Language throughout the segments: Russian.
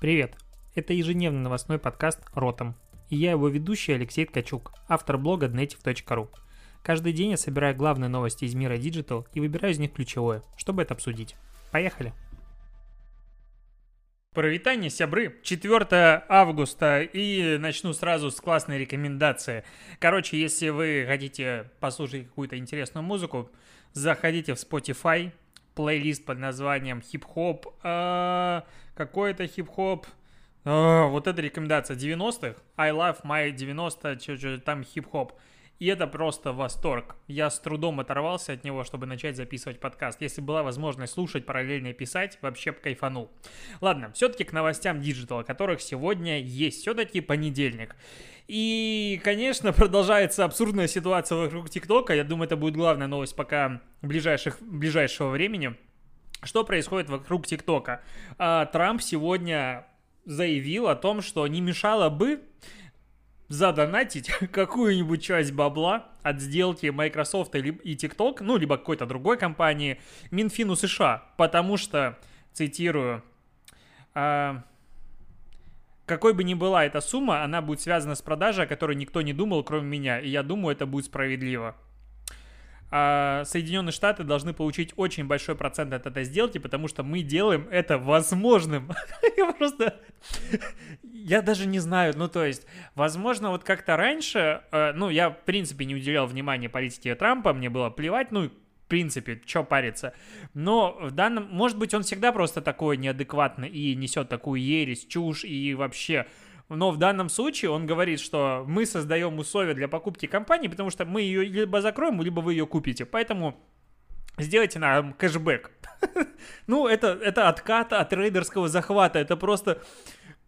Привет! Это ежедневный новостной подкаст «Ротом». И я его ведущий Алексей Ткачук, автор блога dnetiv.ru. Каждый день я собираю главные новости из мира Digital и выбираю из них ключевое, чтобы это обсудить. Поехали! Провитание, сябры. 4 августа и начну сразу с классной рекомендации. Короче, если вы хотите послушать какую-то интересную музыку, заходите в Spotify, плейлист под названием хип-хоп, а, какой-то хип-хоп, а, вот эта рекомендация 90-х, I love my 90, что-то там хип-хоп. И это просто восторг. Я с трудом оторвался от него, чтобы начать записывать подкаст. Если была возможность слушать, параллельно писать, вообще кайфанул. Ладно, все-таки к новостям диджитала, которых сегодня есть. Все-таки понедельник. И, конечно, продолжается абсурдная ситуация вокруг ТикТока. Я думаю, это будет главная новость пока ближайших, ближайшего времени. Что происходит вокруг ТикТока? А, Трамп сегодня заявил о том, что не мешало бы задонатить какую-нибудь часть бабла от сделки Microsoft и TikTok, ну, либо какой-то другой компании, Минфину США, потому что, цитирую, э, какой бы ни была эта сумма, она будет связана с продажей, о которой никто не думал, кроме меня, и я думаю, это будет справедливо а Соединенные Штаты должны получить очень большой процент от этой сделки, потому что мы делаем это возможным. Я просто... Я даже не знаю, ну то есть, возможно, вот как-то раньше, э, ну я в принципе не уделял внимания политике Трампа, мне было плевать, ну в принципе, что париться. Но в данном, может быть, он всегда просто такой неадекватный и несет такую ересь, чушь и вообще но в данном случае он говорит, что мы создаем условия для покупки компании, потому что мы ее либо закроем, либо вы ее купите. Поэтому сделайте нам кэшбэк. ну, это, это откат от рейдерского захвата. Это просто...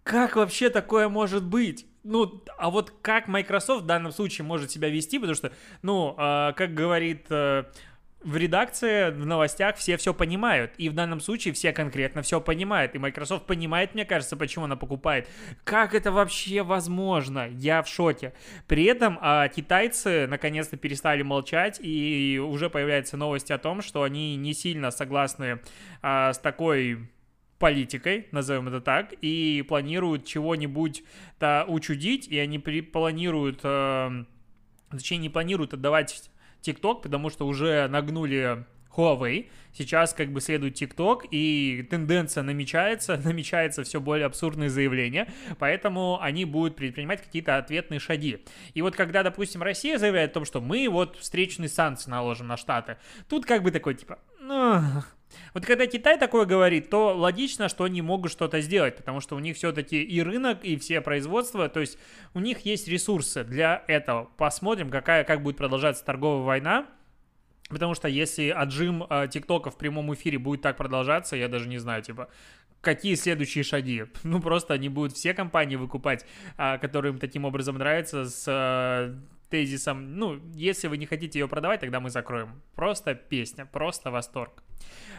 Как вообще такое может быть? Ну, а вот как Microsoft в данном случае может себя вести, потому что, ну, э, как говорит э, в редакции, в новостях все все понимают. И в данном случае все конкретно все понимают. И Microsoft понимает, мне кажется, почему она покупает. Как это вообще возможно? Я в шоке. При этом а, китайцы наконец-то перестали молчать, и уже появляются новости о том, что они не сильно согласны а, с такой политикой, назовем это так, и планируют чего-нибудь-то учудить, и они при, планируют, э, точнее, не планируют отдавать TikTok, потому что уже нагнули Huawei. Сейчас как бы следует TikTok, и тенденция намечается, намечается все более абсурдные заявления, поэтому они будут предпринимать какие-то ответные шаги. И вот когда, допустим, Россия заявляет о том, что мы вот встречные санкции наложим на Штаты, тут как бы такой типа, ну, вот когда Китай такое говорит, то логично, что они могут что-то сделать, потому что у них все-таки и рынок, и все производства, то есть у них есть ресурсы для этого. Посмотрим, какая, как будет продолжаться торговая война. Потому что если отжим э, ТикТока в прямом эфире будет так продолжаться, я даже не знаю, типа, какие следующие шаги? Ну, просто они будут все компании выкупать, а, которые им таким образом нравятся, с а, тезисом, ну, если вы не хотите ее продавать, тогда мы закроем. Просто песня, просто восторг.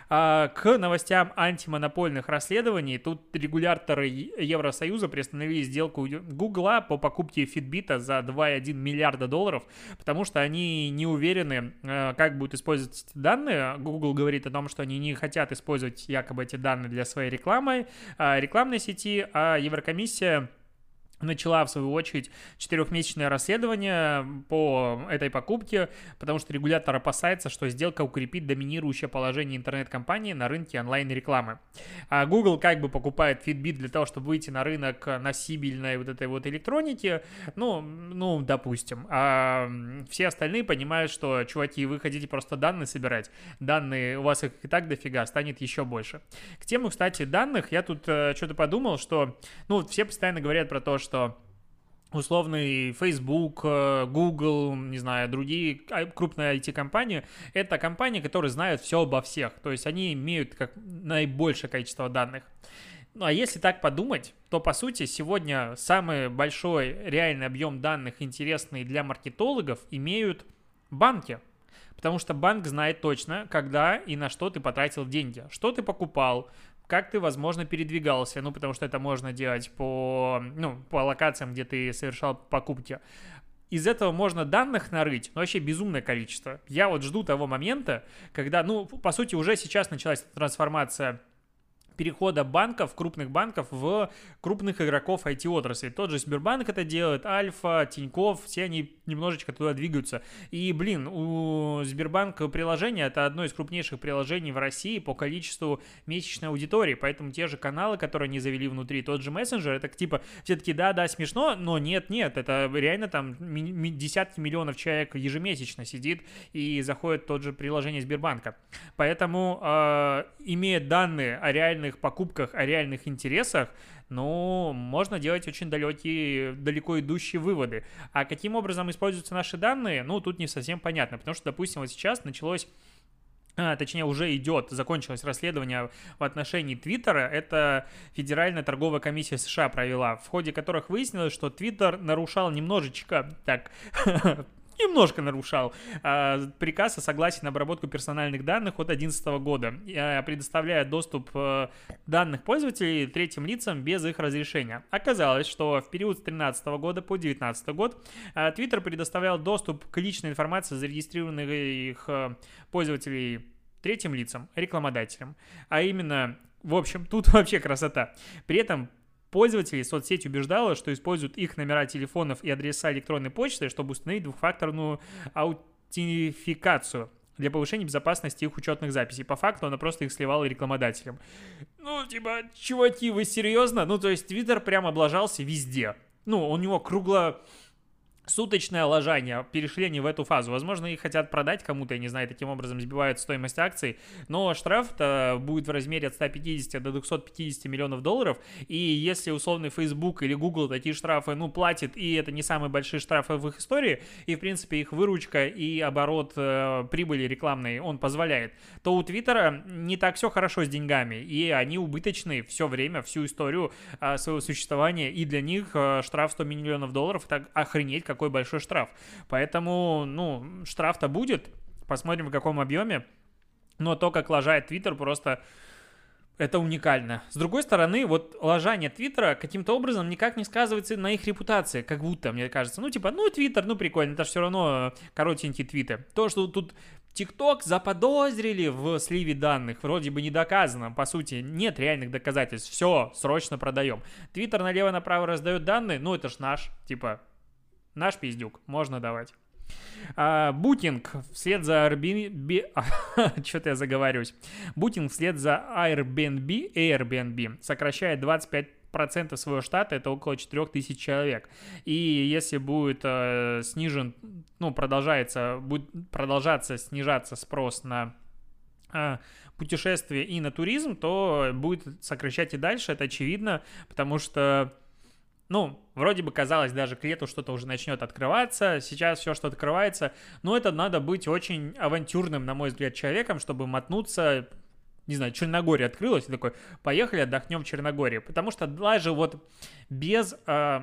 А, к новостям антимонопольных расследований. Тут регуляторы Евросоюза приостановили сделку Гугла по покупке Fitbit за 2,1 миллиарда долларов, потому что они не уверены, э, как будут использовать данные. Google говорит о том, что они не хотят использовать якобы эти данные для своей рекламы, а, рекламной сети, а Еврокомиссия начала, в свою очередь, четырехмесячное расследование по этой покупке, потому что регулятор опасается, что сделка укрепит доминирующее положение интернет-компании на рынке онлайн-рекламы. А Google как бы покупает Fitbit для того, чтобы выйти на рынок носибельной вот этой вот электроники, ну, ну, допустим. А все остальные понимают, что, чуваки, вы хотите просто данные собирать, данные, у вас их и так дофига, станет еще больше. К тему, кстати, данных, я тут э, что-то подумал, что, ну, все постоянно говорят про то, что что условный Facebook, э, Google, не знаю, другие крупные IT-компании, это компании, которые знают все обо всех. То есть они имеют как наибольшее количество данных. Ну а если так подумать, то по сути сегодня самый большой реальный объем данных, интересный для маркетологов, имеют банки. Потому что банк знает точно, когда и на что ты потратил деньги, что ты покупал, как ты, возможно, передвигался, ну, потому что это можно делать по, ну, по локациям, где ты совершал покупки. Из этого можно данных нарыть, ну, вообще безумное количество. Я вот жду того момента, когда, ну, по сути, уже сейчас началась трансформация перехода банков, крупных банков в крупных игроков IT-отрасли. Тот же Сбербанк это делает, Альфа, Тиньков, все они немножечко туда двигаются. И, блин, у Сбербанка приложение это одно из крупнейших приложений в России по количеству месячной аудитории, поэтому те же каналы, которые они завели внутри, тот же мессенджер, это типа все таки да-да, смешно, но нет-нет, это реально там десятки миллионов человек ежемесячно сидит и заходит в тот же приложение Сбербанка. Поэтому, э, имея данные о реальных реальных покупках, о реальных интересах, ну, можно делать очень далекие, далеко идущие выводы. А каким образом используются наши данные, ну, тут не совсем понятно, потому что, допустим, вот сейчас началось а, точнее, уже идет, закончилось расследование в отношении Твиттера. Это Федеральная торговая комиссия США провела, в ходе которых выяснилось, что Твиттер нарушал немножечко, так, немножко нарушал э, приказ о согласии на обработку персональных данных от 2011 года, э, предоставляя доступ э, данных пользователей третьим лицам без их разрешения. Оказалось, что в период с 2013 года по 2019 год э, Twitter предоставлял доступ к личной информации зарегистрированных их э, пользователей третьим лицам, рекламодателям, а именно в общем, тут вообще красота. При этом Пользователей соцсеть убеждала, что используют их номера телефонов и адреса электронной почты, чтобы установить двухфакторную аутентификацию для повышения безопасности их учетных записей. По факту она просто их сливала рекламодателям. Ну, типа, чуваки, вы серьезно? Ну, то есть Твиттер прям облажался везде. Ну, у него кругло суточное ложание, перешли они в эту фазу. Возможно, их хотят продать кому-то, я не знаю, таким образом сбивают стоимость акций, но штраф-то будет в размере от 150 до 250 миллионов долларов, и если условный Facebook или Google такие штрафы, ну, платит, и это не самые большие штрафы в их истории, и, в принципе, их выручка и оборот э, прибыли рекламной он позволяет, то у Твиттера не так все хорошо с деньгами, и они убыточны все время, всю историю э, своего существования, и для них э, штраф 100 миллионов долларов, так охренеть, как какой большой штраф. Поэтому, ну, штраф-то будет, посмотрим в каком объеме. Но то, как лажает Твиттер, просто это уникально. С другой стороны, вот лажание Твиттера каким-то образом никак не сказывается на их репутации, как будто, мне кажется. Ну, типа, ну, Твиттер, ну, прикольно, это все равно коротенькие твиты. То, что тут ТикТок заподозрили в сливе данных, вроде бы не доказано, по сути, нет реальных доказательств. Все, срочно продаем. Твиттер налево-направо раздает данные, ну, это ж наш, типа, Наш пиздюк, можно давать. А, бутинг вслед за Airbnb... Что-то я заговариваюсь. Бутинг вслед за Airbnb, Airbnb сокращает 25% своего штата, это около 4000 человек. И если будет э, снижен, ну, продолжается, будет продолжаться снижаться спрос на э, путешествия и на туризм, то будет сокращать и дальше, это очевидно, потому что ну, вроде бы казалось, даже к лету что-то уже начнет открываться, сейчас все, что открывается, но это надо быть очень авантюрным, на мой взгляд, человеком, чтобы мотнуться, не знаю, Черногория открылась, и такой, поехали, отдохнем в Черногории, потому что даже вот без э,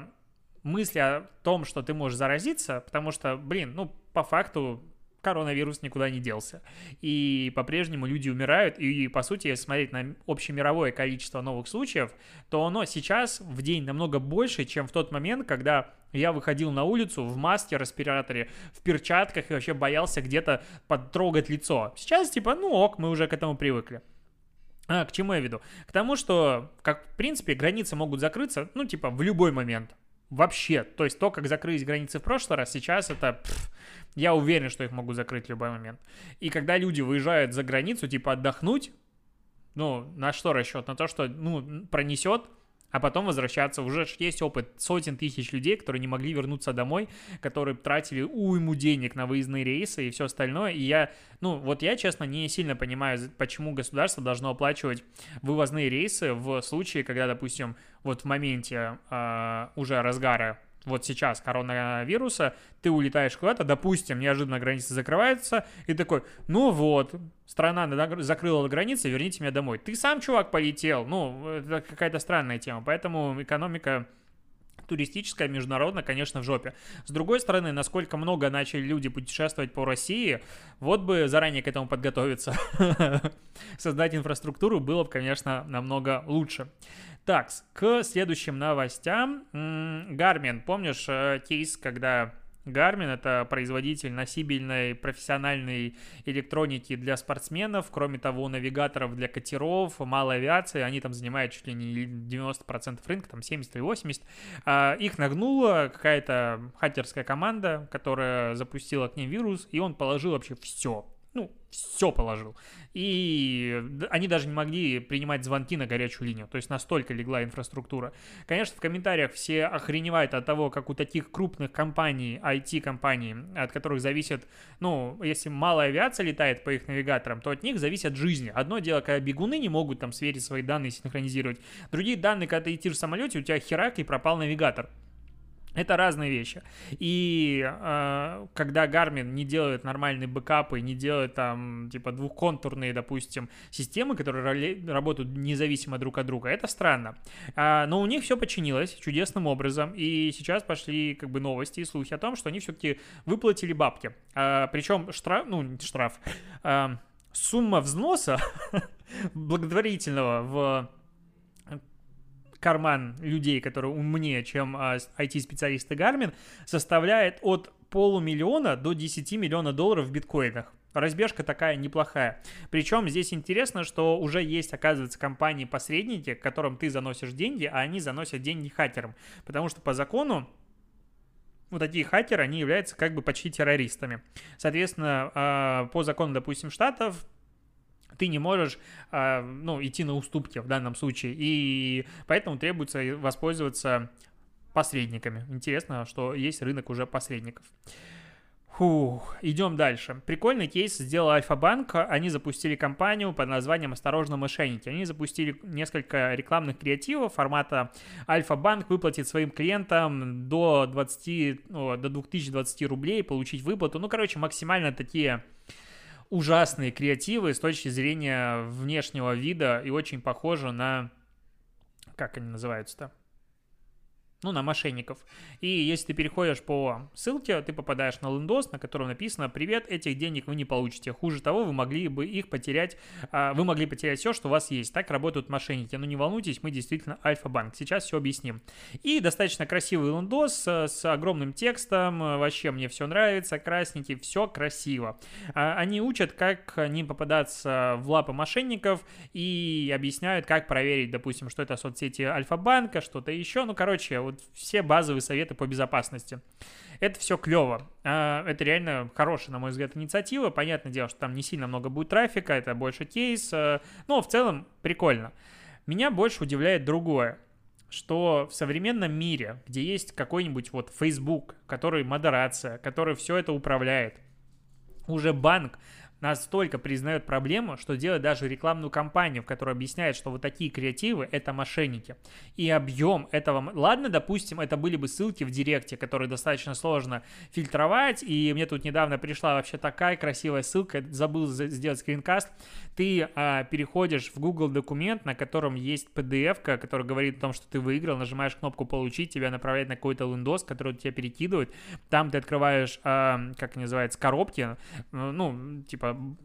мысли о том, что ты можешь заразиться, потому что, блин, ну, по факту коронавирус никуда не делся. И по-прежнему люди умирают, и, по сути, если смотреть на общемировое количество новых случаев, то оно сейчас в день намного больше, чем в тот момент, когда я выходил на улицу в маске, респираторе, в перчатках и вообще боялся где-то потрогать лицо. Сейчас, типа, ну ок, мы уже к этому привыкли. А, к чему я веду? К тому, что, как, в принципе, границы могут закрыться, ну, типа, в любой момент. Вообще. То есть то, как закрылись границы в прошлый раз, сейчас это... Пфф, я уверен, что их могут закрыть в любой момент. И когда люди выезжают за границу, типа отдохнуть, ну, на что расчет? На то, что, ну, пронесет, а потом возвращаться. Уже есть опыт сотен тысяч людей, которые не могли вернуться домой, которые тратили уйму денег на выездные рейсы и все остальное. И я, ну, вот я, честно, не сильно понимаю, почему государство должно оплачивать вывозные рейсы в случае, когда, допустим, вот в моменте э, уже разгара вот сейчас коронавируса, ты улетаешь куда-то, допустим, неожиданно граница закрывается, и такой, ну вот, страна закрыла границы, верните меня домой. Ты сам, чувак, полетел, ну, это какая-то странная тема, поэтому экономика туристическая, международная, конечно, в жопе. С другой стороны, насколько много начали люди путешествовать по России, вот бы заранее к этому подготовиться. Создать инфраструктуру было бы, конечно, намного лучше. Так, к следующим новостям. Гармин, помнишь э, кейс, когда Garmin — это производитель носибельной профессиональной электроники для спортсменов, кроме того, навигаторов для катеров, малой авиации, они там занимают чуть ли не 90% рынка, там 70 или 80. А, их нагнула какая-то хакерская команда, которая запустила к ним вирус, и он положил вообще все, ну, все положил. И они даже не могли принимать звонки на горячую линию. То есть настолько легла инфраструктура. Конечно, в комментариях все охреневают от того, как у таких крупных компаний, IT-компаний, от которых зависит, ну, если малая авиация летает по их навигаторам, то от них зависят жизни. Одно дело, когда бегуны не могут там сверить свои данные, синхронизировать. Другие данные, когда ты летишь в самолете, у тебя херак и пропал навигатор. Это разные вещи. И э, когда Garmin не делает нормальные бэкапы, не делает там типа двухконтурные, допустим, системы, которые работают независимо друг от друга, это странно. А, но у них все починилось чудесным образом, и сейчас пошли как бы новости и слухи о том, что они все-таки выплатили бабки. А, причем штраф, ну штраф, а, сумма взноса благотворительного в карман людей, которые умнее, чем а, IT-специалисты Garmin, составляет от полумиллиона до 10 миллиона долларов в биткоинах. Разбежка такая неплохая. Причем здесь интересно, что уже есть, оказывается, компании-посредники, которым ты заносишь деньги, а они заносят деньги хакерам. Потому что по закону вот такие хакеры, они являются как бы почти террористами. Соответственно, а, по закону, допустим, штатов, ты не можешь, а, ну, идти на уступки в данном случае, и поэтому требуется воспользоваться посредниками. Интересно, что есть рынок уже посредников. Фух, идем дальше. Прикольный кейс сделал Альфа-Банк. Они запустили кампанию под названием «Осторожно, мошенники». Они запустили несколько рекламных креативов формата Альфа-Банк выплатит своим клиентам до 20, о, до 2020 рублей, получить выплату. Ну, короче, максимально такие ужасные креативы с точки зрения внешнего вида и очень похожи на... Как они называются-то? Ну, на мошенников. И если ты переходишь по ссылке, ты попадаешь на лендос, на котором написано «Привет, этих денег вы не получите. Хуже того, вы могли бы их потерять, а, вы могли потерять все, что у вас есть». Так работают мошенники. Но не волнуйтесь, мы действительно Альфа-банк. Сейчас все объясним. И достаточно красивый лендос с огромным текстом. Вообще мне все нравится. Красненький, все красиво. А, они учат, как не попадаться в лапы мошенников и объясняют, как проверить, допустим, что это соцсети Альфа-банка, что-то еще. Ну, короче, вот вот все базовые советы по безопасности. Это все клево. А, это реально хорошая, на мой взгляд, инициатива. Понятное дело, что там не сильно много будет трафика, это больше кейс. А, но в целом прикольно. Меня больше удивляет другое что в современном мире, где есть какой-нибудь вот Facebook, который модерация, который все это управляет, уже банк настолько признает проблему, что делает даже рекламную кампанию, в которой объясняет, что вот такие креативы — это мошенники. И объем этого... Ладно, допустим, это были бы ссылки в Директе, которые достаточно сложно фильтровать, и мне тут недавно пришла вообще такая красивая ссылка, забыл сделать скринкаст. Ты а, переходишь в Google документ, на котором есть PDF, который говорит о том, что ты выиграл, нажимаешь кнопку «Получить», тебя направляет на какой-то лендос, который тебя перекидывает. Там ты открываешь, а, как называется, коробки, ну, типа um,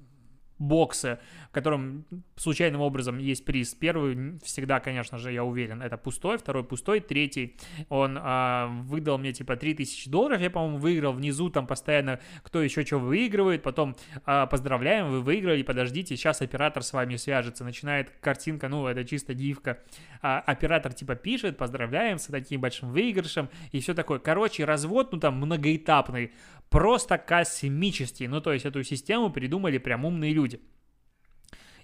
боксы, в котором случайным образом есть приз. Первый всегда, конечно же, я уверен, это пустой, второй пустой, третий он а, выдал мне типа 3000 долларов, я, по-моему, выиграл, внизу там постоянно кто еще что выигрывает, потом а, поздравляем, вы выиграли, подождите, сейчас оператор с вами свяжется, начинает картинка, ну, это чисто гифка, а, оператор типа пишет, поздравляем с таким большим выигрышем и все такое. Короче, развод, ну, там, многоэтапный, просто космический, ну, то есть эту систему придумали прям умные люди.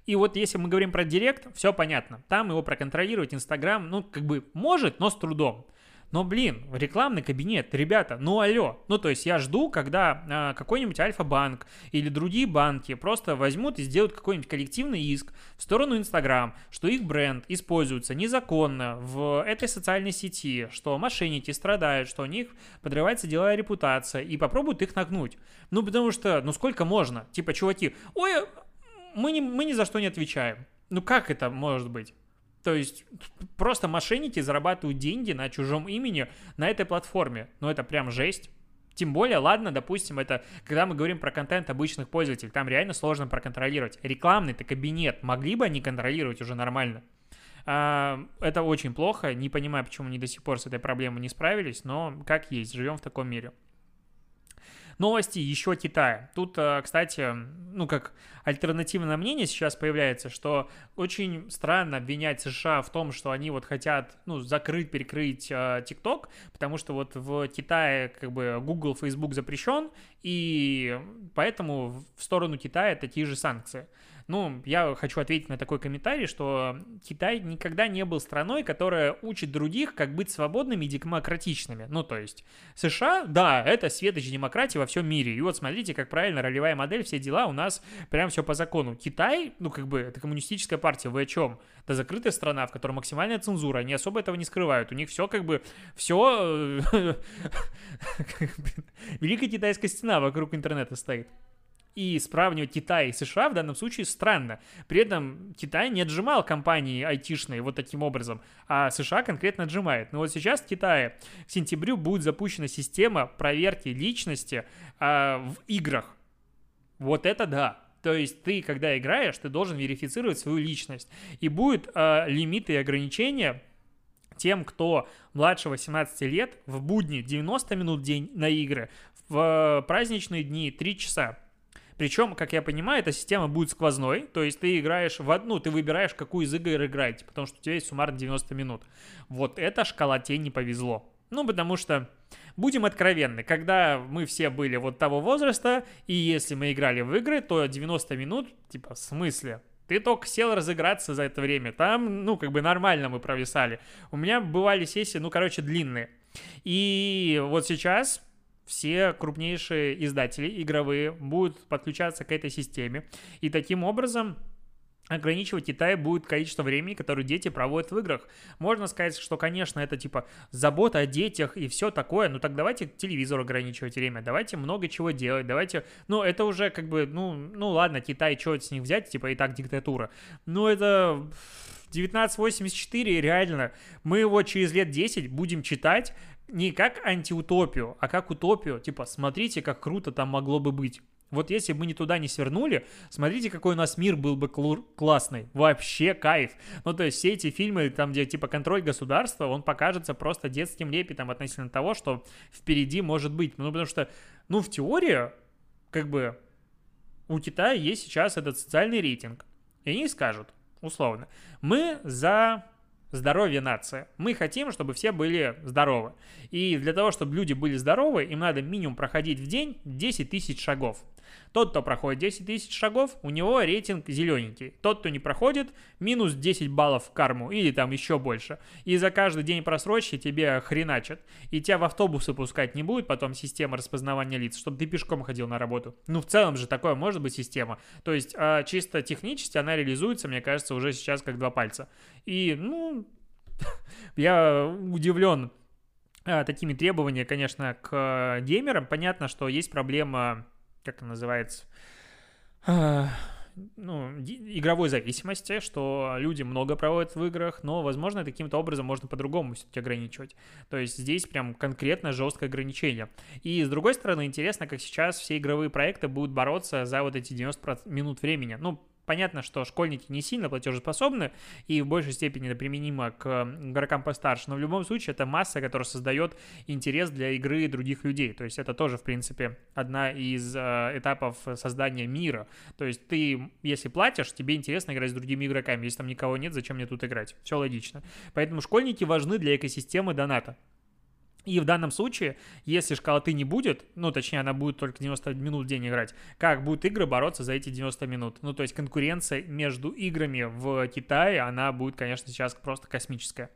И вот если мы говорим про Директ, все понятно. Там его проконтролировать Инстаграм, ну, как бы может, но с трудом. Но, блин, рекламный кабинет, ребята, ну алло. Ну, то есть я жду, когда а, какой-нибудь Альфа-банк или другие банки просто возьмут и сделают какой-нибудь коллективный иск в сторону Инстаграм, что их бренд используется незаконно в этой социальной сети, что мошенники страдают, что у них подрывается деловая репутация, и попробуют их нагнуть. Ну, потому что, ну сколько можно? Типа, чуваки, ой, мы, не, мы ни за что не отвечаем. Ну как это может быть? То есть просто мошенники зарабатывают деньги на чужом имени на этой платформе. Ну это прям жесть. Тем более, ладно, допустим, это когда мы говорим про контент обычных пользователей, там реально сложно проконтролировать. Рекламный-то кабинет могли бы они контролировать уже нормально. А, это очень плохо, не понимаю, почему они до сих пор с этой проблемой не справились, но как есть, живем в таком мире. Новости еще Китая. Тут, э, кстати, ну как альтернативное мнение сейчас появляется, что очень странно обвинять США в том, что они вот хотят, ну, закрыть, перекрыть э, TikTok, потому что вот в Китае как бы Google, Facebook запрещен, и поэтому в сторону Китая такие же санкции. Ну, я хочу ответить на такой комментарий, что Китай никогда не был страной, которая учит других, как быть свободными и демократичными. Ну, то есть США, да, это светоч демократии во всем мире. И вот смотрите, как правильно ролевая модель, все дела у нас прям все по закону. Китай, ну, как бы, это коммунистическая партия, вы о чем? Это закрытая страна, в которой максимальная цензура, они особо этого не скрывают. У них все как бы, все... Великая китайская стена вокруг интернета стоит и сравнивать Китай и США в данном случае странно. При этом Китай не отжимал компании айтишные вот таким образом, а США конкретно отжимает. Но вот сейчас в Китае к сентябрю будет запущена система проверки личности а, в играх. Вот это да. То есть ты, когда играешь, ты должен верифицировать свою личность. И будут э, лимиты и ограничения тем, кто младше 18 лет, в будни 90 минут в день на игры, в праздничные дни 3 часа. Причем, как я понимаю, эта система будет сквозной, то есть ты играешь в одну, ты выбираешь, какую из игр играть, потому что у тебя есть суммарно 90 минут. Вот эта шкала тебе не повезло. Ну, потому что, будем откровенны, когда мы все были вот того возраста, и если мы играли в игры, то 90 минут, типа, в смысле? Ты только сел разыграться за это время. Там, ну, как бы нормально мы провисали. У меня бывали сессии, ну, короче, длинные. И вот сейчас все крупнейшие издатели игровые будут подключаться к этой системе. И таким образом ограничивать Китай будет количество времени, которое дети проводят в играх. Можно сказать, что, конечно, это типа забота о детях и все такое, ну так давайте телевизор ограничивать время, давайте много чего делать, давайте, ну это уже как бы, ну, ну ладно, Китай, что с них взять, типа и так диктатура. Ну это 1984, реально, мы его через лет 10 будем читать, не как антиутопию, а как утопию. Типа, смотрите, как круто там могло бы быть. Вот если бы мы не туда не свернули, смотрите, какой у нас мир был бы классный. Вообще кайф. Ну, то есть все эти фильмы, там, где типа контроль государства, он покажется просто детским лепетом относительно того, что впереди может быть. Ну, потому что, ну, в теории, как бы, у Китая есть сейчас этот социальный рейтинг. И они скажут, условно, мы за здоровье нации. Мы хотим, чтобы все были здоровы. И для того, чтобы люди были здоровы, им надо минимум проходить в день 10 тысяч шагов. Тот, кто проходит 10 тысяч шагов, у него рейтинг зелененький. Тот, кто не проходит, минус 10 баллов в карму или там еще больше. И за каждый день просрочки тебе хреначат. И тебя в автобусы пускать не будет потом система распознавания лиц, чтобы ты пешком ходил на работу. Ну, в целом же такое может быть система. То есть а, чисто технически она реализуется, мне кажется, уже сейчас как два пальца. И, ну, я удивлен а, такими требованиями, конечно, к геймерам. Понятно, что есть проблема как это называется, а, ну, игровой зависимости, что люди много проводят в играх, но, возможно, каким-то образом можно по-другому все-таки ограничивать. То есть здесь прям конкретно жесткое ограничение. И, с другой стороны, интересно, как сейчас все игровые проекты будут бороться за вот эти 90 минут времени. Ну, Понятно, что школьники не сильно платежеспособны и в большей степени это применимо к игрокам постарше, но в любом случае это масса, которая создает интерес для игры других людей. То есть это тоже, в принципе, одна из э, этапов создания мира. То есть ты, если платишь, тебе интересно играть с другими игроками. Если там никого нет, зачем мне тут играть? Все логично. Поэтому школьники важны для экосистемы доната. И в данном случае, если школоты не будет, ну, точнее, она будет только 90 минут в день играть, как будут игры бороться за эти 90 минут? Ну, то есть конкуренция между играми в Китае, она будет, конечно, сейчас просто космическая.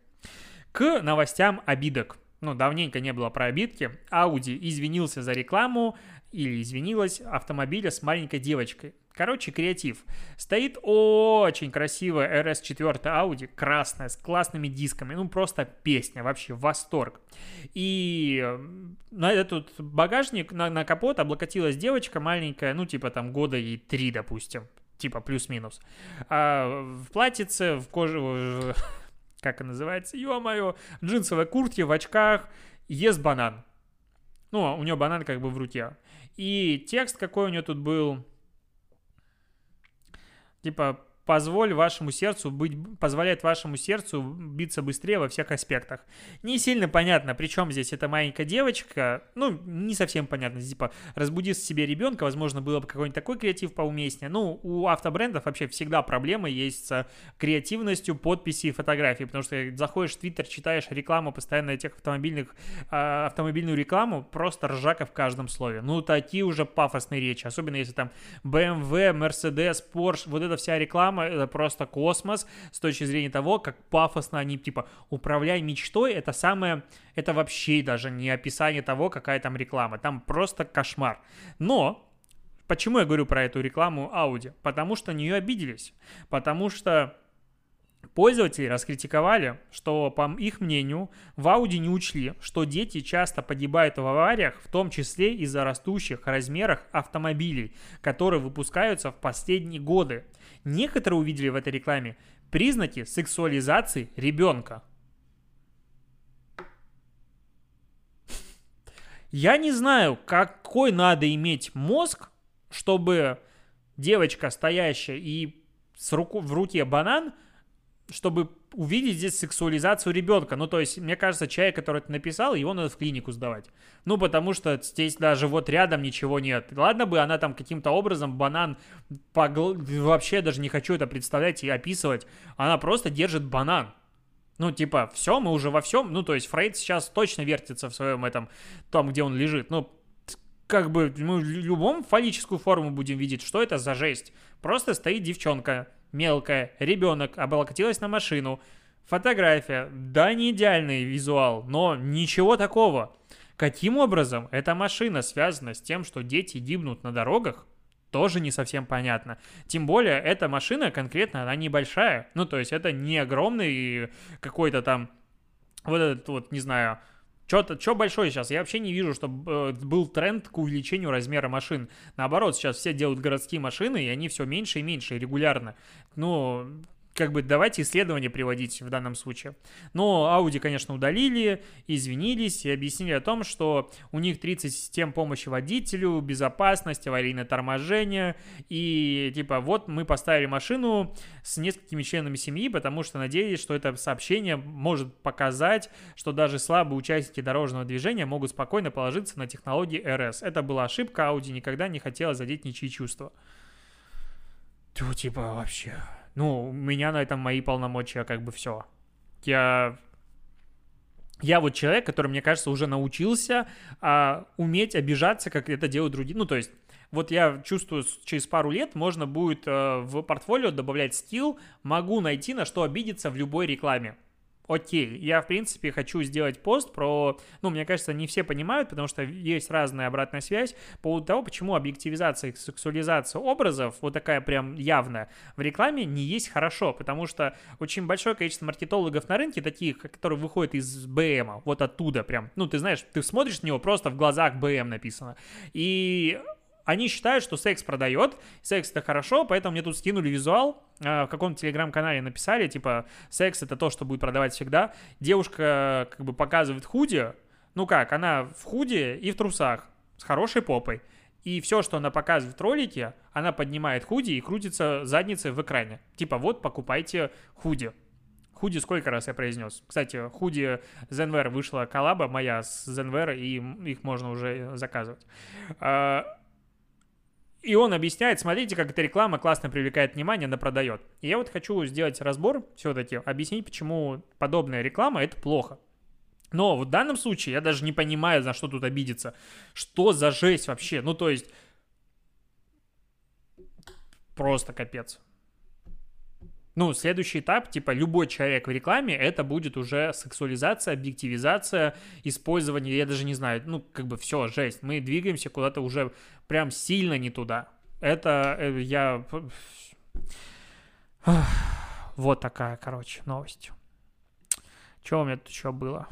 К новостям обидок. Ну, давненько не было про обидки. Audi извинился за рекламу или извинилась автомобиля с маленькой девочкой. Короче, креатив. Стоит очень красивая RS4 Audi, красная, с классными дисками. Ну, просто песня, вообще восторг. И на этот багажник, на, на капот облокотилась девочка маленькая, ну, типа там года ей три, допустим. Типа плюс-минус. А в платьице, в коже... Как она называется? Ё-моё! Джинсовой куртке, в очках. Ест банан. Ну, у нее банан как бы в руке. И текст какой у нее тут был типа позволь вашему сердцу быть, позволяет вашему сердцу биться быстрее во всех аспектах. Не сильно понятно, причем здесь эта маленькая девочка, ну, не совсем понятно, типа, разбуди себе ребенка, возможно, было бы какой-нибудь такой креатив поуместнее. Ну, у автобрендов вообще всегда проблема есть с креативностью подписи и фотографии, потому что заходишь в Твиттер, читаешь рекламу постоянно этих автомобильных, э, автомобильную рекламу, просто ржака в каждом слове. Ну, такие уже пафосные речи, особенно если там BMW, Mercedes, Porsche, вот эта вся реклама, это просто космос с точки зрения того, как пафосно они, типа, управляй мечтой, это самое, это вообще даже не описание того, какая там реклама, там просто кошмар. Но, Почему я говорю про эту рекламу Audi? Потому что на нее обиделись. Потому что Пользователи раскритиковали, что, по их мнению, в Audi не учли, что дети часто погибают в авариях, в том числе из-за растущих размерах автомобилей, которые выпускаются в последние годы. Некоторые увидели в этой рекламе признаки сексуализации ребенка. Я не знаю, какой надо иметь мозг, чтобы девочка, стоящая и с руку, в руке банан – чтобы увидеть здесь сексуализацию ребенка. Ну, то есть, мне кажется, человек, который это написал, его надо в клинику сдавать. Ну, потому что здесь даже вот рядом ничего нет. Ладно бы она там каким-то образом банан погл... вообще даже не хочу это представлять и описывать. Она просто держит банан. Ну, типа, все, мы уже во всем. Ну, то есть, Фрейд сейчас точно вертится в своем этом, там, где он лежит. Ну, как бы мы в любом фаллическую форму будем видеть, что это за жесть. Просто стоит девчонка, мелкая, ребенок, облокотилась на машину. Фотография, да, не идеальный визуал, но ничего такого. Каким образом эта машина связана с тем, что дети гибнут на дорогах, тоже не совсем понятно. Тем более, эта машина конкретно, она небольшая. Ну, то есть, это не огромный какой-то там, вот этот вот, не знаю, что-то, что большое сейчас? Я вообще не вижу, чтобы э, был тренд к увеличению размера машин. Наоборот, сейчас все делают городские машины, и они все меньше и меньше, регулярно. Ну, как бы давайте исследования приводить в данном случае. Но Audi, конечно, удалили, извинились и объяснили о том, что у них 30 систем помощи водителю, безопасность, аварийное торможение. И типа вот мы поставили машину с несколькими членами семьи, потому что надеялись, что это сообщение может показать, что даже слабые участники дорожного движения могут спокойно положиться на технологии RS. Это была ошибка, Audi никогда не хотела задеть ничьи чувства. Тю, типа вообще... Ну, у меня на этом мои полномочия как бы все. Я я вот человек, который, мне кажется, уже научился а, уметь обижаться, как это делают другие. Ну, то есть, вот я чувствую, через пару лет можно будет а, в портфолио добавлять скилл, могу найти, на что обидеться в любой рекламе окей, я, в принципе, хочу сделать пост про... Ну, мне кажется, не все понимают, потому что есть разная обратная связь по поводу того, почему объективизация и сексуализация образов, вот такая прям явная, в рекламе не есть хорошо, потому что очень большое количество маркетологов на рынке, таких, которые выходят из БМа, вот оттуда прям, ну, ты знаешь, ты смотришь на него, просто в глазах БМ написано, и они считают, что секс продает, секс это хорошо, поэтому мне тут скинули визуал, а, в каком-то телеграм-канале написали, типа, секс это то, что будет продавать всегда. Девушка как бы показывает худи, ну как, она в худи и в трусах, с хорошей попой. И все, что она показывает в ролике, она поднимает худи и крутится задницей в экране. Типа, вот, покупайте худи. Худи сколько раз я произнес? Кстати, худи Zenwear вышла коллаба моя с Zenwear, и их можно уже заказывать. И он объясняет, смотрите, как эта реклама классно привлекает внимание, она продает. И я вот хочу сделать разбор все-таки, объяснить, почему подобная реклама – это плохо. Но в данном случае я даже не понимаю, за что тут обидеться. Что за жесть вообще? Ну, то есть, просто капец. Ну, следующий этап, типа, любой человек в рекламе, это будет уже сексуализация, объективизация, использование, я даже не знаю, ну, как бы все, жесть. Мы двигаемся куда-то уже прям сильно не туда. Это э, я... Вот такая, короче, новость. Что у меня тут еще было?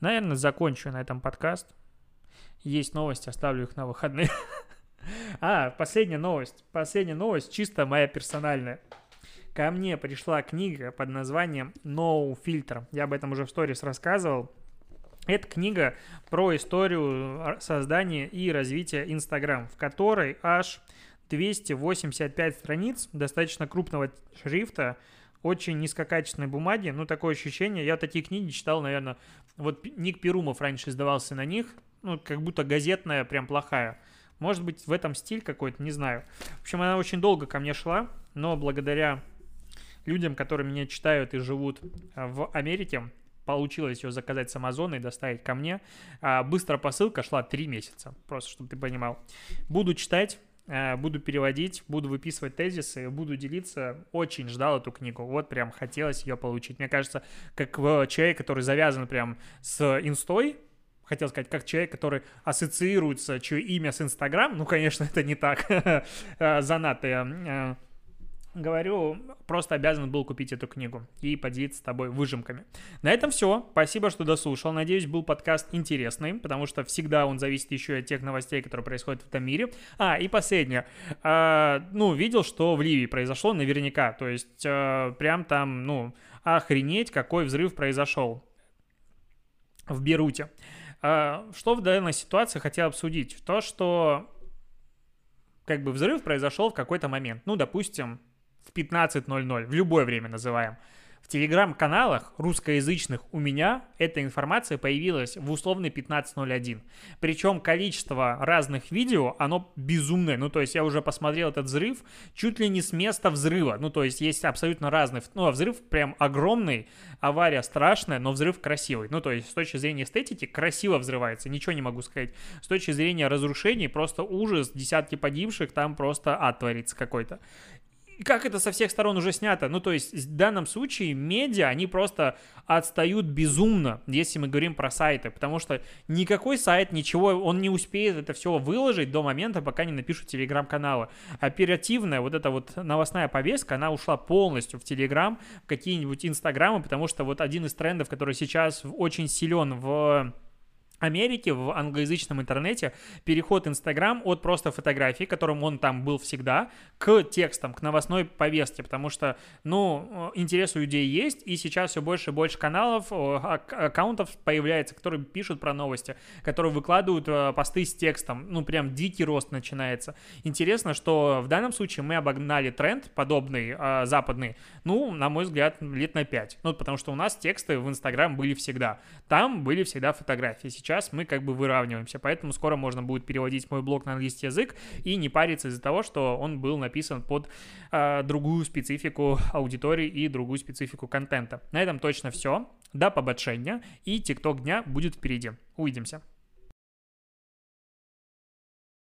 Наверное, закончу на этом подкаст. Есть новости, оставлю их на выходные. А, последняя новость. Последняя новость, чисто моя персональная. Ко мне пришла книга под названием No Filter. Я об этом уже в сторис рассказывал. Это книга про историю создания и развития Инстаграм, в которой аж 285 страниц достаточно крупного шрифта, очень низкокачественной бумаги. Ну, такое ощущение. Я такие книги читал, наверное, вот Ник Перумов раньше издавался на них. Ну, как будто газетная, прям плохая. Может быть, в этом стиль какой-то, не знаю. В общем, она очень долго ко мне шла, но благодаря людям, которые меня читают и живут а, в Америке, получилось ее заказать с Амазона и доставить ко мне. А быстрая посылка шла 3 месяца, просто чтобы ты понимал. Буду читать, а, буду переводить, буду выписывать тезисы, буду делиться. Очень ждал эту книгу. Вот прям хотелось ее получить. Мне кажется, как человек, который завязан прям с инстой, хотел сказать, как человек, который ассоциируется, чье имя с Инстаграм, ну, конечно, это не так, а, занятые говорю, просто обязан был купить эту книгу и поделиться с тобой выжимками. На этом все. Спасибо, что дослушал. Надеюсь, был подкаст интересный, потому что всегда он зависит еще и от тех новостей, которые происходят в этом мире. А, и последнее. А, ну, видел, что в Ливии произошло наверняка. То есть, а, прям там, ну, охренеть, какой взрыв произошел в Беруте. А, что в данной ситуации хотел обсудить? То, что как бы взрыв произошел в какой-то момент. Ну, допустим, в 15.00, в любое время называем. В телеграм-каналах русскоязычных у меня эта информация появилась в условной 15.01. Причем количество разных видео, оно безумное. Ну, то есть я уже посмотрел этот взрыв чуть ли не с места взрыва. Ну, то есть есть абсолютно разный. Ну, а взрыв прям огромный, авария страшная, но взрыв красивый. Ну, то есть с точки зрения эстетики красиво взрывается, ничего не могу сказать. С точки зрения разрушений просто ужас, десятки погибших, там просто ад творится какой-то как это со всех сторон уже снято. Ну, то есть, в данном случае медиа, они просто отстают безумно, если мы говорим про сайты, потому что никакой сайт, ничего, он не успеет это все выложить до момента, пока не напишут телеграм-каналы. Оперативная вот эта вот новостная повестка, она ушла полностью в телеграм, в какие-нибудь инстаграмы, потому что вот один из трендов, который сейчас очень силен в Америки в англоязычном интернете переход Инстаграм от просто фотографий, которым он там был всегда, к текстам, к новостной повестке, потому что, ну, интерес у людей есть, и сейчас все больше и больше каналов, аккаунтов появляется, которые пишут про новости, которые выкладывают э, посты с текстом, ну, прям дикий рост начинается. Интересно, что в данном случае мы обогнали тренд подобный, э, западный, ну, на мой взгляд, лет на 5, ну, потому что у нас тексты в Инстаграм были всегда, там были всегда фотографии, сейчас мы как бы выравниваемся, поэтому скоро можно будет переводить мой блог на английский язык и не париться из-за того, что он был написан под э, другую специфику аудитории и другую специфику контента. На этом точно все. До побачення и ТикТок дня будет впереди. Увидимся.